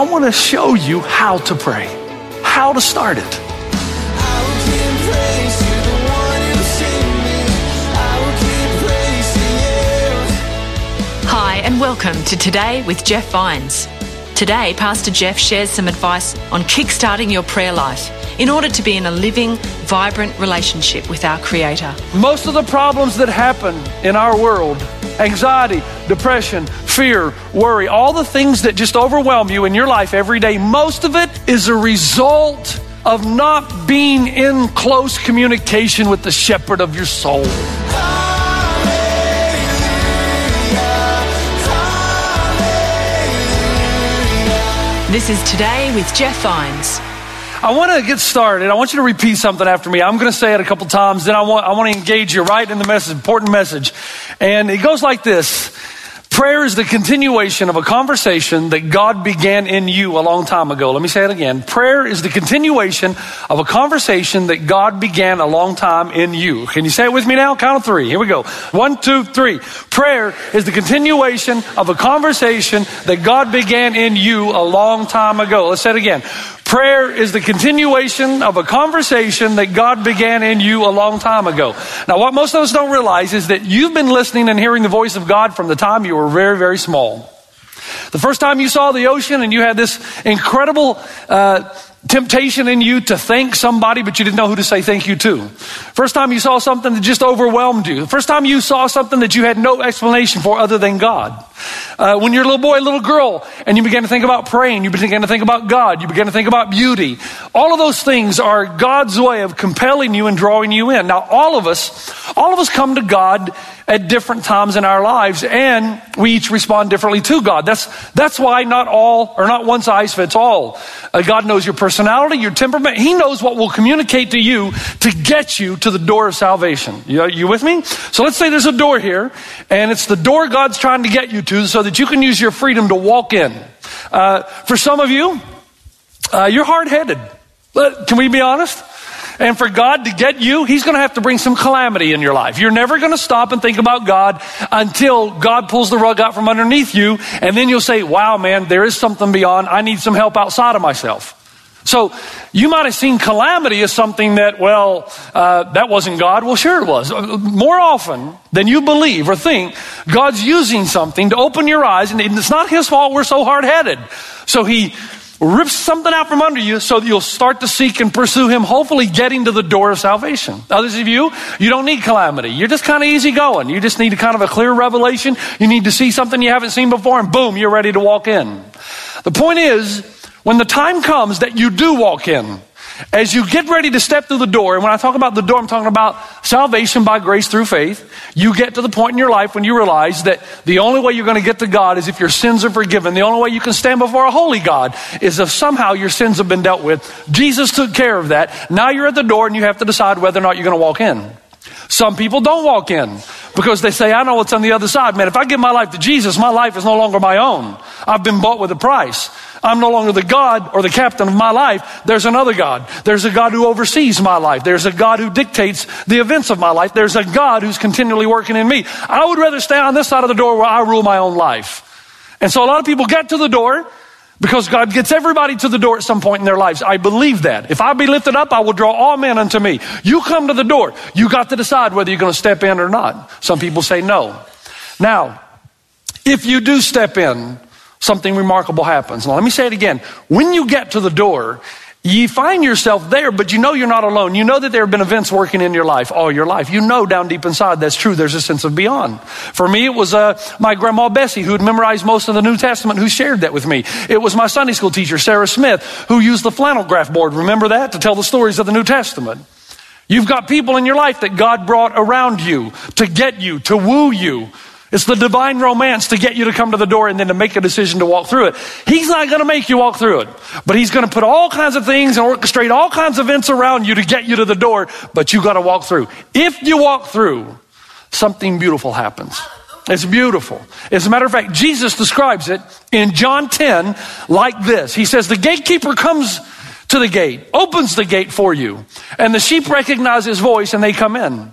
I want to show you how to pray, how to start it. Hi, and welcome to Today with Jeff Vines. Today, Pastor Jeff shares some advice on kickstarting your prayer life in order to be in a living, vibrant relationship with our Creator. Most of the problems that happen in our world anxiety, depression, fear, worry, all the things that just overwhelm you in your life every day most of it is a result of not being in close communication with the shepherd of your soul. This is Today with Jeff Vines. I want to get started. I want you to repeat something after me. I'm going to say it a couple times. Then I want, I want to engage you right in the message, important message. And it goes like this. Prayer is the continuation of a conversation that God began in you a long time ago. Let me say it again. Prayer is the continuation of a conversation that God began a long time in you. Can you say it with me now? Count of three. Here we go. One, two, three. Prayer is the continuation of a conversation that God began in you a long time ago. Let's say it again. Prayer is the continuation of a conversation that God began in you a long time ago. Now, what most of us don't realize is that you've been listening and hearing the voice of God from the time you were very, very small. The first time you saw the ocean and you had this incredible uh, temptation in you to thank somebody, but you didn't know who to say thank you to. First time you saw something that just overwhelmed you. First time you saw something that you had no explanation for other than God. Uh, when you're a little boy, a little girl, and you began to think about praying, you began to think about God, you began to think about beauty. All of those things are God's way of compelling you and drawing you in. Now, all of us, all of us come to God at different times in our lives, and we each respond differently to God. That's, that's why not all, or not one size fits all. Uh, God knows your your temperament. He knows what will communicate to you to get you to the door of salvation. You, you with me? So let's say there's a door here, and it's the door God's trying to get you to so that you can use your freedom to walk in. Uh, for some of you, uh, you're hard headed. Can we be honest? And for God to get you, He's going to have to bring some calamity in your life. You're never going to stop and think about God until God pulls the rug out from underneath you. And then you'll say, wow, man, there is something beyond. I need some help outside of myself. So you might have seen calamity as something that, well, uh, that wasn't God. Well, sure it was. More often than you believe or think, God's using something to open your eyes, and it's not His fault we're so hard headed. So He rips something out from under you so that you'll start to seek and pursue Him, hopefully getting to the door of salvation. Others of you, you don't need calamity. You're just kind of easy going. You just need kind of a clear revelation. You need to see something you haven't seen before, and boom, you're ready to walk in. The point is, when the time comes that you do walk in, as you get ready to step through the door, and when I talk about the door, I'm talking about salvation by grace through faith. You get to the point in your life when you realize that the only way you're going to get to God is if your sins are forgiven. The only way you can stand before a holy God is if somehow your sins have been dealt with. Jesus took care of that. Now you're at the door and you have to decide whether or not you're going to walk in. Some people don't walk in because they say, I know what's on the other side. Man, if I give my life to Jesus, my life is no longer my own. I've been bought with a price. I'm no longer the God or the captain of my life. There's another God. There's a God who oversees my life. There's a God who dictates the events of my life. There's a God who's continually working in me. I would rather stay on this side of the door where I rule my own life. And so a lot of people get to the door because God gets everybody to the door at some point in their lives. I believe that. If I be lifted up, I will draw all men unto me. You come to the door. You got to decide whether you're going to step in or not. Some people say no. Now, if you do step in, something remarkable happens. Now, let me say it again. When you get to the door, you find yourself there, but you know you're not alone. You know that there have been events working in your life all your life. You know down deep inside that's true. There's a sense of beyond. For me, it was uh, my grandma Bessie who had memorized most of the New Testament who shared that with me. It was my Sunday school teacher, Sarah Smith, who used the flannel graph board. Remember that? To tell the stories of the New Testament. You've got people in your life that God brought around you to get you, to woo you, It's the divine romance to get you to come to the door and then to make a decision to walk through it. He's not going to make you walk through it, but he's going to put all kinds of things and orchestrate all kinds of events around you to get you to the door, but you got to walk through. If you walk through, something beautiful happens. It's beautiful. As a matter of fact, Jesus describes it in John 10 like this. He says, the gatekeeper comes to the gate, opens the gate for you, and the sheep recognize his voice and they come in.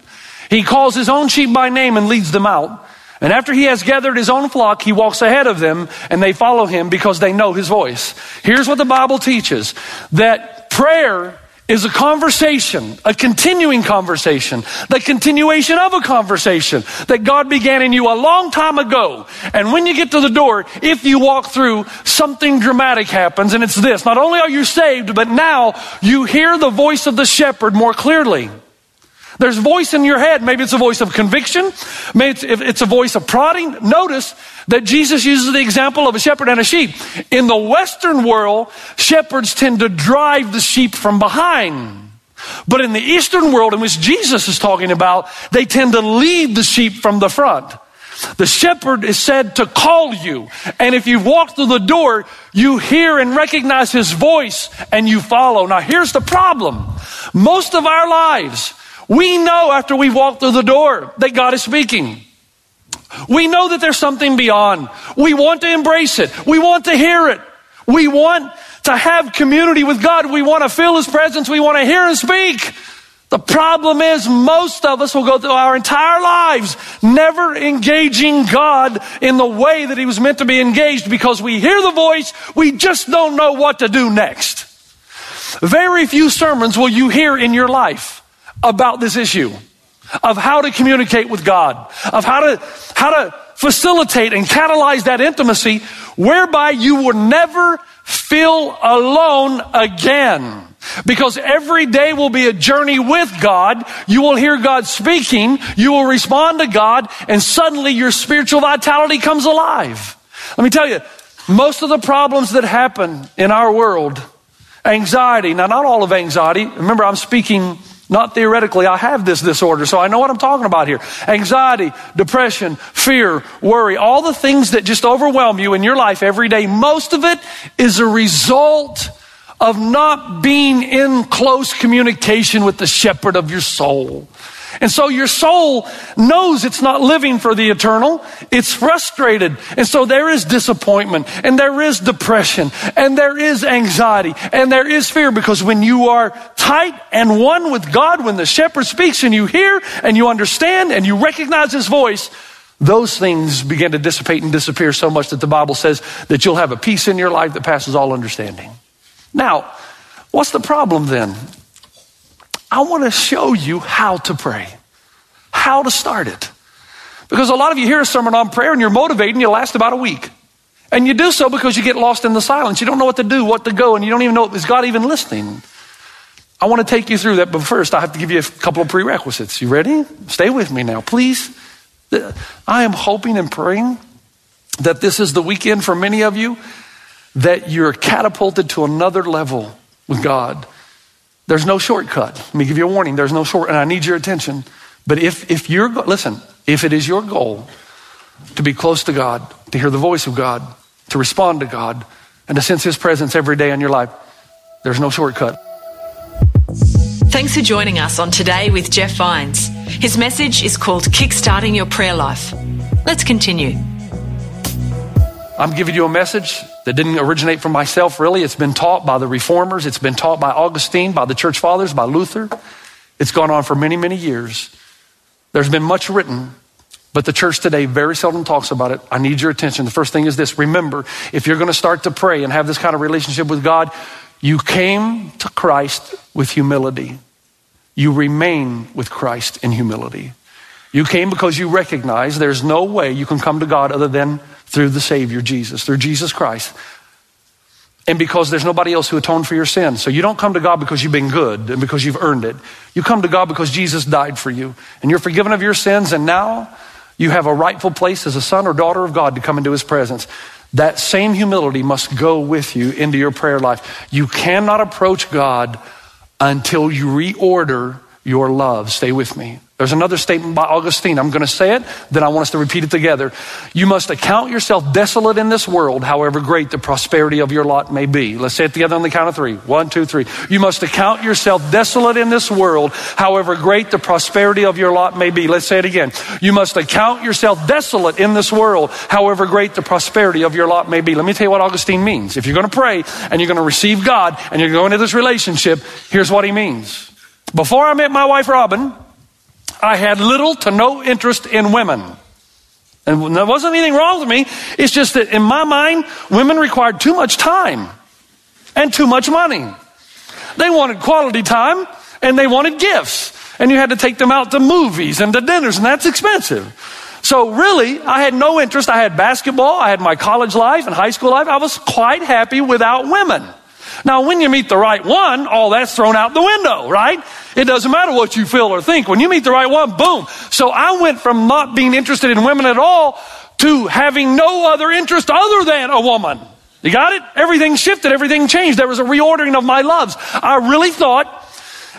He calls his own sheep by name and leads them out. And after he has gathered his own flock, he walks ahead of them and they follow him because they know his voice. Here's what the Bible teaches that prayer is a conversation, a continuing conversation, the continuation of a conversation that God began in you a long time ago. And when you get to the door, if you walk through, something dramatic happens, and it's this. Not only are you saved, but now you hear the voice of the shepherd more clearly. There's a voice in your head. Maybe it's a voice of conviction. Maybe it's, it's, a voice of prodding. Notice that Jesus uses the example of a shepherd and a sheep. In the Western world, shepherds tend to drive the sheep from behind. But in the Eastern world, in which Jesus is talking about, they tend to lead the sheep from the front. The shepherd is said to call you. And if you walk through the door, you hear and recognize his voice and you follow. Now here's the problem. Most of our lives, we know after we've walked through the door that God is speaking. We know that there's something beyond. We want to embrace it. We want to hear it. We want to have community with God. We want to feel His presence. We want to hear Him speak. The problem is most of us will go through our entire lives never engaging God in the way that He was meant to be engaged because we hear the voice, we just don't know what to do next. Very few sermons will you hear in your life about this issue of how to communicate with God, of how to, how to facilitate and catalyze that intimacy whereby you will never feel alone again. Because every day will be a journey with God. You will hear God speaking. You will respond to God and suddenly your spiritual vitality comes alive. Let me tell you, most of the problems that happen in our world, anxiety, now not all of anxiety, remember I'm speaking not theoretically, I have this disorder, so I know what I'm talking about here. Anxiety, depression, fear, worry, all the things that just overwhelm you in your life every day, most of it is a result of not being in close communication with the shepherd of your soul. And so your soul knows it's not living for the eternal. It's frustrated. And so there is disappointment and there is depression and there is anxiety and there is fear because when you are tight and one with God, when the shepherd speaks and you hear and you understand and you recognize his voice, those things begin to dissipate and disappear so much that the Bible says that you'll have a peace in your life that passes all understanding. Now, what's the problem then? I want to show you how to pray, how to start it. Because a lot of you hear a sermon on prayer and you're motivated and you last about a week. And you do so because you get lost in the silence. You don't know what to do, what to go, and you don't even know, is God even listening? I want to take you through that, but first I have to give you a couple of prerequisites. You ready? Stay with me now, please. I am hoping and praying that this is the weekend for many of you that you're catapulted to another level with God there's no shortcut. Let me give you a warning. There's no short, and I need your attention. But if, if you're, listen, if it is your goal to be close to God, to hear the voice of God, to respond to God, and to sense His presence every day in your life, there's no shortcut. Thanks for joining us on Today with Jeff Vines. His message is called Kickstarting Your Prayer Life. Let's continue. I'm giving you a message that didn't originate from myself, really. It's been taught by the reformers, it's been taught by Augustine, by the church fathers, by Luther. It's gone on for many, many years. There's been much written, but the church today very seldom talks about it. I need your attention. The first thing is this remember, if you're going to start to pray and have this kind of relationship with God, you came to Christ with humility. You remain with Christ in humility. You came because you recognize there's no way you can come to God other than through the Savior, Jesus, through Jesus Christ. And because there's nobody else who atoned for your sin. So you don't come to God because you've been good and because you've earned it. You come to God because Jesus died for you and you're forgiven of your sins and now you have a rightful place as a son or daughter of God to come into his presence. That same humility must go with you into your prayer life. You cannot approach God until you reorder your love. Stay with me. There's another statement by Augustine. I'm going to say it, then I want us to repeat it together. You must account yourself desolate in this world, however great the prosperity of your lot may be. Let's say it together on the count of three. One, two, three. You must account yourself desolate in this world, however great the prosperity of your lot may be. Let's say it again. You must account yourself desolate in this world, however great the prosperity of your lot may be. Let me tell you what Augustine means. If you're going to pray and you're going to receive God and you're going into this relationship, here's what he means. Before I met my wife, Robin, I had little to no interest in women. And there wasn't anything wrong with me. It's just that in my mind, women required too much time and too much money. They wanted quality time and they wanted gifts. And you had to take them out to movies and to dinners, and that's expensive. So really, I had no interest. I had basketball, I had my college life and high school life. I was quite happy without women. Now, when you meet the right one, all that's thrown out the window, right? It doesn't matter what you feel or think. When you meet the right one, boom. So I went from not being interested in women at all to having no other interest other than a woman. You got it? Everything shifted, everything changed. There was a reordering of my loves. I really thought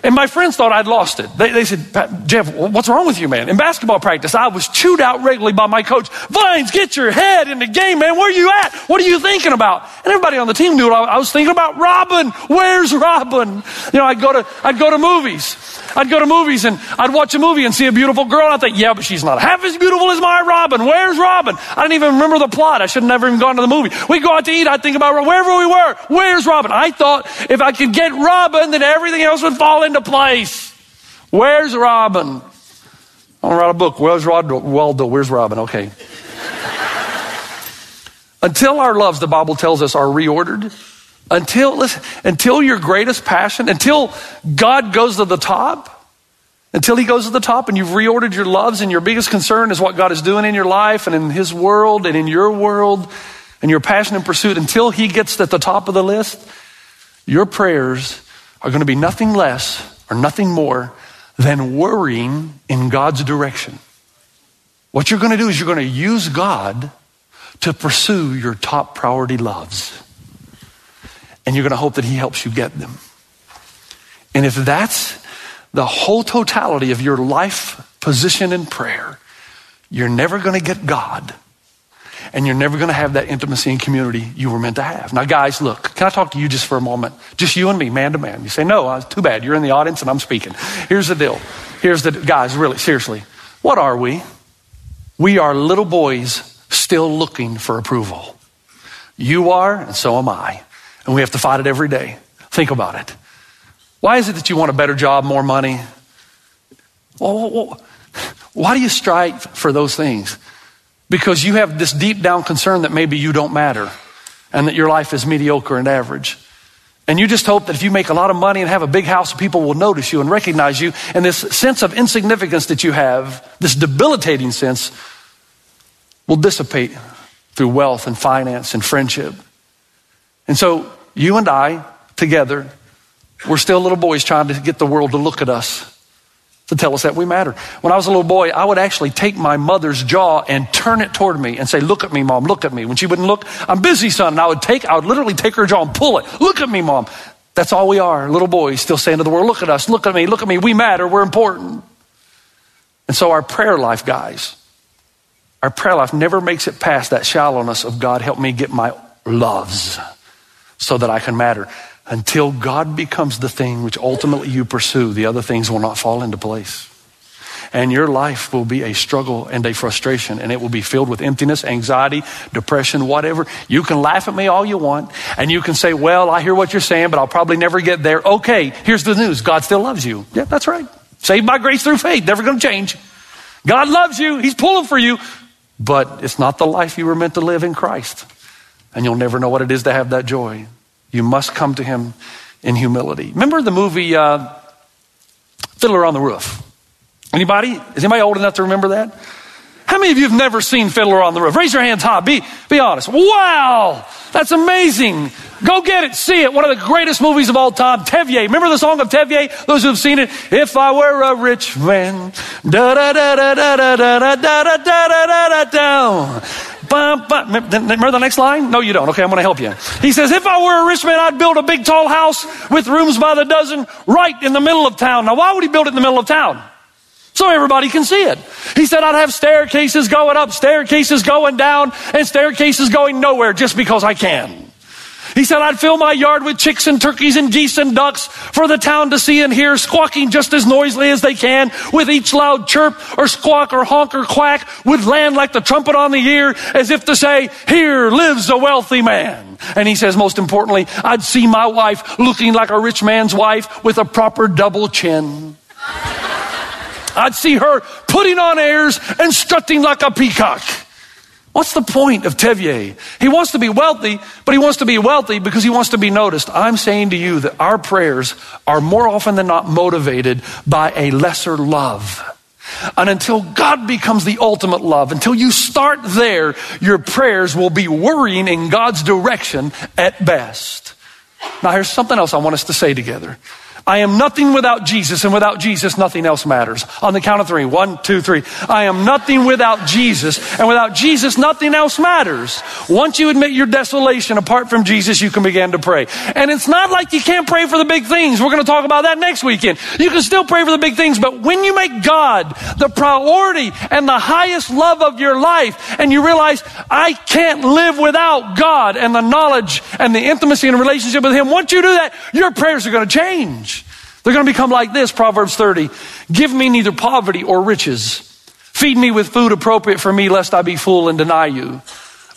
and my friends thought I'd lost it. They, they, said, Jeff, what's wrong with you, man? In basketball practice, I was chewed out regularly by my coach. Vines, get your head in the game, man. Where are you at? What are you thinking about? And everybody on the team knew I, I was thinking about Robin. Where's Robin? You know, I'd go to, I'd go to movies. I'd go to movies and I'd watch a movie and see a beautiful girl. And I'd think, yeah, but she's not half as beautiful as my Robin. Where's Robin? I didn't even remember the plot. I should have never even gone to the movie. We'd go out to eat. I'd think about wherever we were. Where's Robin? I thought if I could get Robin, then everything else would fall into place. Where's Robin? I want to write a book. Where's Rod? Waldo? Where's Robin? Okay. until our loves, the Bible tells us, are reordered, until, listen, until your greatest passion, until God goes to the top, until He goes to the top and you've reordered your loves and your biggest concern is what God is doing in your life and in His world and in your world and your passion and pursuit, until He gets at the top of the list, your prayers are going to be nothing less or nothing more than worrying in God's direction. What you're going to do is you're going to use God to pursue your top priority loves. And you're going to hope that He helps you get them. And if that's the whole totality of your life position in prayer, you're never going to get God. And you're never going to have that intimacy and community you were meant to have. Now, guys, look, can I talk to you just for a moment? Just you and me, man to man. You say, no, too bad. You're in the audience and I'm speaking. Here's the deal. Here's the, guys, really, seriously. What are we? We are little boys still looking for approval. You are, and so am I. And we have to fight it every day. Think about it. Why is it that you want a better job, more money? Well, why do you strive for those things? Because you have this deep down concern that maybe you don't matter and that your life is mediocre and average. And you just hope that if you make a lot of money and have a big house, people will notice you and recognize you. And this sense of insignificance that you have, this debilitating sense, will dissipate through wealth and finance and friendship. And so you and I together we're still little boys trying to get the world to look at us to tell us that we matter. When I was a little boy, I would actually take my mother's jaw and turn it toward me and say, Look at me, mom, look at me. When she wouldn't look, I'm busy, son. And I would take, I would literally take her jaw and pull it. Look at me, mom. That's all we are, little boys still saying to the world, Look at us, look at me, look at me. We matter, we're important. And so our prayer life, guys, our prayer life never makes it past that shallowness of God, help me get my loves so that I can matter until God becomes the thing which ultimately you pursue, the other things will not fall into place. And your life will be a struggle and a frustration, and it will be filled with emptiness, anxiety, depression, whatever. You can laugh at me all you want, and you can say, Well, I hear what you're saying, but I'll probably never get there. Okay, here's the news God still loves you. Yeah, that's right. Saved by grace through faith, never to change. God loves you, He's pulling for you, but it's not the life you were meant to live in Christ. And you'll never know what it is to have that joy. You must come to him in humility. Remember the movie uh, Fiddler on the Roof? Anybody? Is anybody old enough to remember that? How many of you have never seen Fiddler on the Roof? Raise your hands high. Be, be honest. Wow! That's amazing. Go get it. See it. One of the greatest movies of all time. Tevye. Remember the song of Tevye? Those who have seen it. If I were a rich man. Da da da da da da da da da da da da da Remember the next line? No, you don't. Okay, I'm going to help you. He says, If I were a rich man, I'd build a big tall house with rooms by the dozen right in the middle of town. Now, why would he build it in the middle of town? so everybody can see it. He said, I'd have staircases going up, staircases going down, and staircases going nowhere just because I can. He said, I'd fill my yard with chicks and turkeys and geese and ducks for the town to see and hear, squawking just as noisily as they can, with each loud chirp or squawk or honk or quack would land like the trumpet on the ear, as if to say, Here lives a wealthy man. And he says, most importantly, I'd see my wife looking like a rich man's wife with a proper double chin. I'd see her putting on airs and strutting like a peacock. What's the point of Tevye? He wants to be wealthy, but he wants to be wealthy because he wants to be noticed. I'm saying to you that our prayers are more often than not motivated by a lesser love. And until God becomes the ultimate love, until you start there, your prayers will be worrying in God's direction at best. Now, here's something else I want us to say together. I am nothing without Jesus, and without Jesus, nothing else matters. On the count of three: one, two, three. I am nothing without Jesus, and without Jesus, nothing else matters. Once you admit your desolation apart from Jesus, you can begin to pray. And it's not like you can't pray for the big things. We're going to talk about that next weekend. You can still pray for the big things, but when you make God the priority and the highest love of your life, and you realize, I can't live without God and the knowledge and the intimacy and relationship with Him, once you do that, your prayers are going to change. They're going to become like this Proverbs 30 Give me neither poverty or riches. Feed me with food appropriate for me, lest I be full and deny you,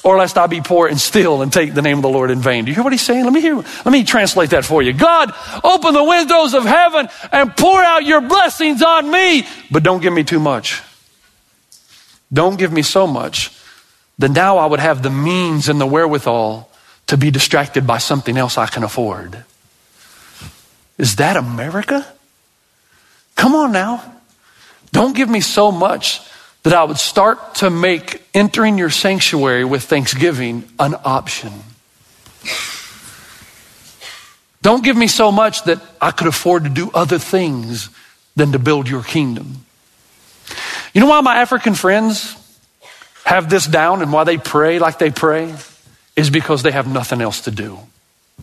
or lest I be poor and steal and take the name of the Lord in vain. Do you hear what he's saying? Let me hear, let me translate that for you. God, open the windows of heaven and pour out your blessings on me, but don't give me too much. Don't give me so much that now I would have the means and the wherewithal to be distracted by something else I can afford. Is that America? Come on now. Don't give me so much that I would start to make entering your sanctuary with thanksgiving an option. Don't give me so much that I could afford to do other things than to build your kingdom. You know why my African friends have this down and why they pray like they pray? Is because they have nothing else to do,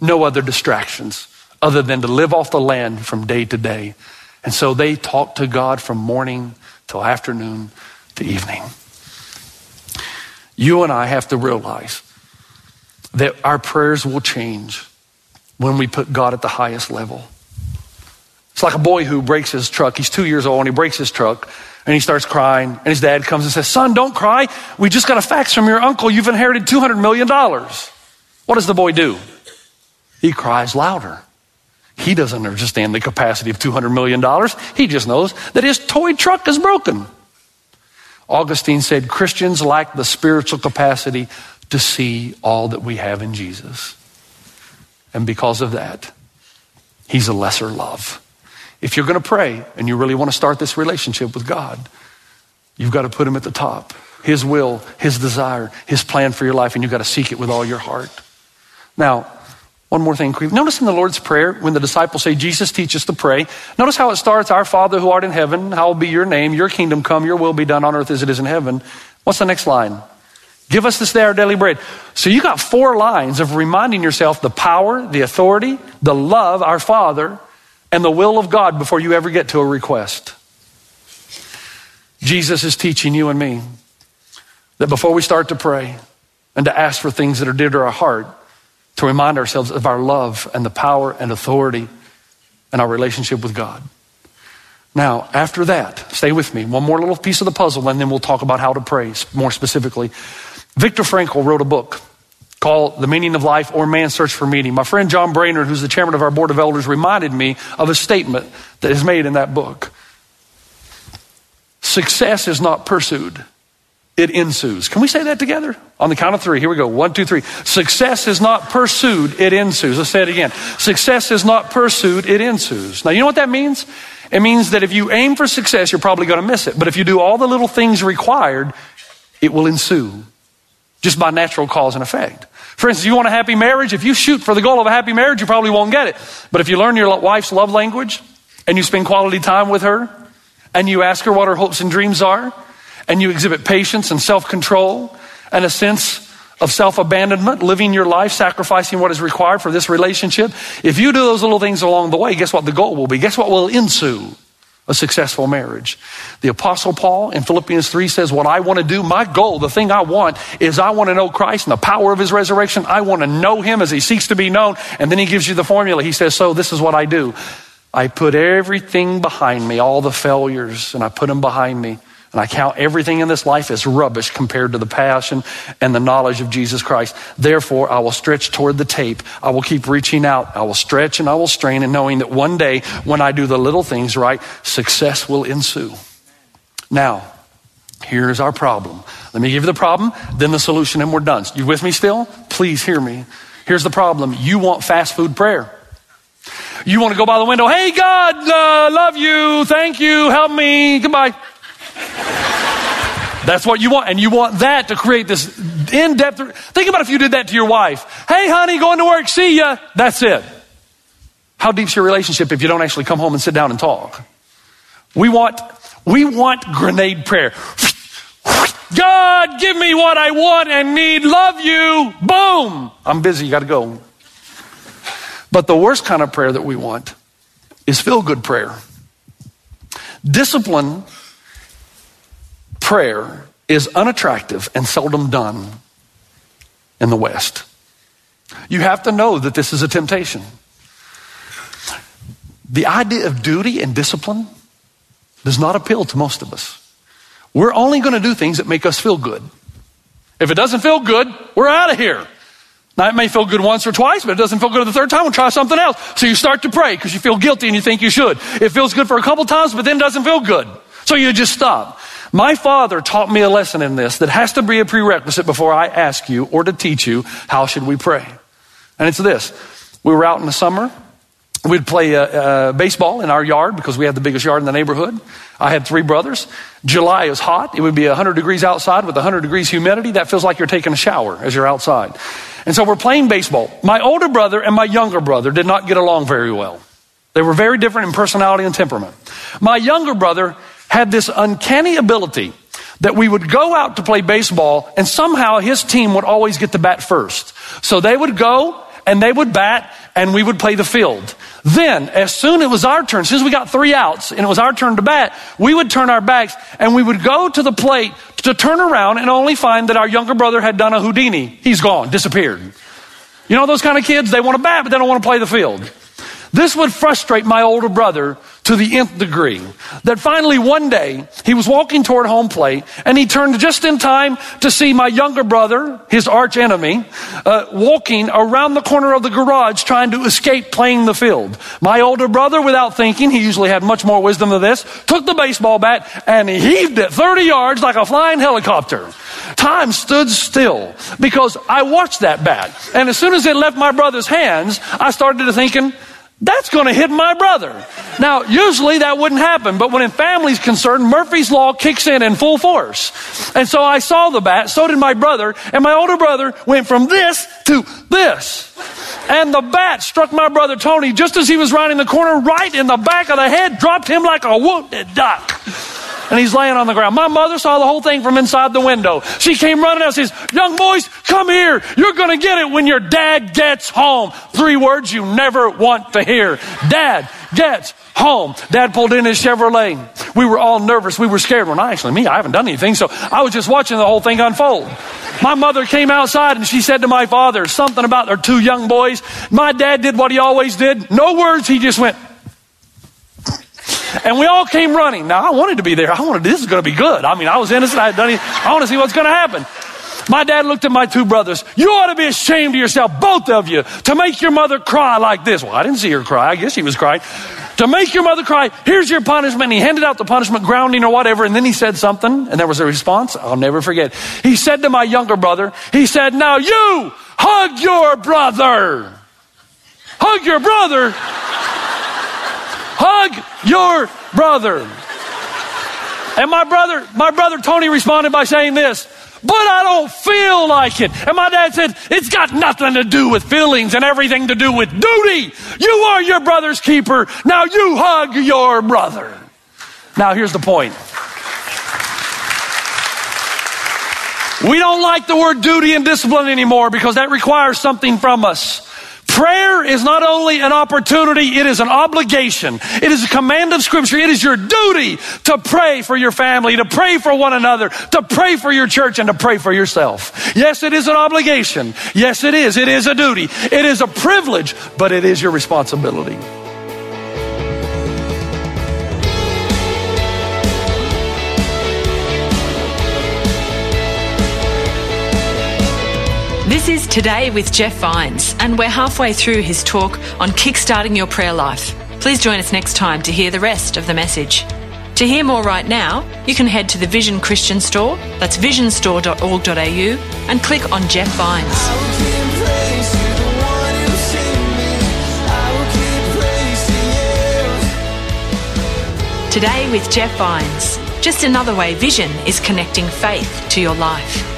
no other distractions other than to live off the land from day to day. And so they talk to God from morning till afternoon to evening. You and I have to realize that our prayers will change when we put God at the highest level. It's like a boy who breaks his truck. He's two years old and he breaks his truck and he starts crying. And his dad comes and says, Son, don't cry. We just got a fax from your uncle. You've inherited $200 million. What does the boy do? He cries louder. He doesn't understand the capacity of $200 million. He just knows that his toy truck is broken. Augustine said Christians lack the spiritual capacity to see all that we have in Jesus. And because of that, he's a lesser love. If you're going to pray and you really want to start this relationship with God, you've got to put him at the top. His will, his desire, his plan for your life, and you've got to seek it with all your heart. Now, one more thing. Notice in the Lord's Prayer, when the disciples say, Jesus, teach us to pray, notice how it starts, Our Father who art in heaven, hallowed be your name, your kingdom come, your will be done on earth as it is in heaven. What's the next line? Give us this day our daily bread. So you got four lines of reminding yourself the power, the authority, the love, our Father, and the will of God before you ever get to a request. Jesus is teaching you and me that before we start to pray and to ask for things that are dear to our heart, to remind ourselves of our love and the power and authority and our relationship with God. Now, after that, stay with me. One more little piece of the puzzle, and then we'll talk about how to pray more specifically. Viktor Frankl wrote a book called The Meaning of Life or Man's Search for Meaning. My friend John Brainerd, who's the chairman of our board of elders, reminded me of a statement that is made in that book. Success is not pursued, it ensues. Can we say that together? On the count of three. Here we go. One, two, three. Success is not pursued, it ensues. Let's say it again. Success is not pursued, it ensues. Now, you know what that means? It means that if you aim for success, you're probably going to miss it. But if you do all the little things required, it will ensue just by natural cause and effect. For instance, you want a happy marriage? If you shoot for the goal of a happy marriage, you probably won't get it. But if you learn your wife's love language and you spend quality time with her and you ask her what her hopes and dreams are, and you exhibit patience and self control and a sense of self abandonment, living your life, sacrificing what is required for this relationship, if you do those little things along the way, guess what the goal will be? Guess what will ensue? a successful marriage. The apostle Paul in Philippians 3 says, what I want to do, my goal, the thing I want is I want to know Christ and the power of his resurrection. I want to know him as he seeks to be known. And then he gives you the formula. He says, so this is what I do. I put everything behind me, all the failures, and I put them behind me. I count everything in this life as rubbish compared to the passion and the knowledge of Jesus Christ. Therefore, I will stretch toward the tape. I will keep reaching out. I will stretch and I will strain and knowing that one day when I do the little things right, success will ensue. Now, here's our problem. Let me give you the problem, then the solution, and we're done. You with me still? Please hear me. Here's the problem. You want fast food prayer. You want to go by the window, hey God, uh, love you, thank you, help me, goodbye. That's what you want. And you want that to create this in depth. Think about if you did that to your wife. Hey, honey, going to work. See ya. That's it. How deep's your relationship if you don't actually come home and sit down and talk? We want, we want grenade prayer. God, give me what I want and need. Love you. Boom. I'm busy. You got to go. But the worst kind of prayer that we want is feel good prayer. Discipline prayer is unattractive and seldom done in the West. You have to know that this is a temptation. The idea of duty and discipline does not appeal to most of us. We're only going to do things that make us feel good. If it doesn't feel good, we're out of here. Now, it may feel good once or twice, but it doesn't feel good the third time. We'll try something else. So you start to pray because you feel guilty and you think you should. It feels good for a couple times, but then doesn't feel good. So you just stop. My father taught me a lesson in this that has to be a prerequisite before I ask you or to teach you how should we pray. And it's this. We were out in the summer. We'd play uh, uh, baseball in our yard because we had the biggest yard in the neighborhood. I had three brothers. July is hot. It would be 100 degrees outside with 100 degrees humidity. That feels like you're taking a shower as you're outside. And so we're playing baseball. My older brother and my younger brother did not get along very well. They were very different in personality and temperament. My younger brother had this uncanny ability that we would go out to play baseball and somehow his team would always get the bat first. So they would go and they would bat and we would play the field. Then, as soon as it was our turn, since we got three outs and it was our turn to bat, we would turn our backs and we would go to the plate to turn around and only find that our younger brother had done a Houdini. He's gone, disappeared. You know those kind of kids? They want to bat, but they don't want to play the field. This would frustrate my older brother to the nth degree. That finally one day he was walking toward home plate and he turned just in time to see my younger brother, his arch enemy, uh, walking around the corner of the garage trying to escape playing the field. My older brother, without thinking, he usually had much more wisdom than this, took the baseball bat and heaved it 30 yards like a flying helicopter. Time stood still because I watched that bat. And as soon as it left my brother's hands, I started to thinking, that's going to hit my brother. Now, usually that wouldn't happen, but when a family's concerned, Murphy's Law kicks in in full force. And so I saw the bat, so did my brother, and my older brother went from this to this. And the bat struck my brother Tony just as he was rounding the corner, right in the back of the head, dropped him like a wounded duck and he's laying on the ground. My mother saw the whole thing from inside the window. She came running out and says, Young boys, come here. You're going to get it when your dad gets home. Three words you never want to hear. Dad gets home. Dad pulled in his Chevrolet. We were all nervous. We were scared. Well, not actually me. I haven't done anything. So I was just watching the whole thing unfold. My mother came outside and she said to my father something about their two young boys. My dad did what he always did. No words. He just went, and we all came running. Now, I wanted to be there. I wanted, this is going to be good. I mean, I was innocent. I had done it. I want to see what's going to happen. My dad looked at my two brothers. You ought to be ashamed of yourself, both of you, to make your mother cry like this. Well, I didn't see her cry. I guess she was crying. To make your mother cry, here's your punishment. He handed out the punishment, grounding or whatever, and then he said something, and there was a response. I'll never forget. He said to my younger brother, he said, Now you hug your brother. Hug your brother. Hug your brother. And my brother, my brother Tony responded by saying this, but I don't feel like it. And my dad said, it's got nothing to do with feelings and everything to do with duty. You are your brother's keeper. Now you hug your brother. Now here's the point. We don't like the word duty and discipline anymore because that requires something from us. Prayer is not only an opportunity, it is an obligation. It is a command of Scripture. It is your duty to pray for your family, to pray for one another, to pray for your church, and to pray for yourself. Yes, it is an obligation. Yes, it is. It is a duty. It is a privilege, but it is your responsibility. This is Today with Jeff Vines, and we're halfway through his talk on kickstarting your prayer life. Please join us next time to hear the rest of the message. To hear more right now, you can head to the Vision Christian Store, that's visionstore.org.au, and click on Jeff Vines. Today with Jeff Vines. Just another way Vision is connecting faith to your life.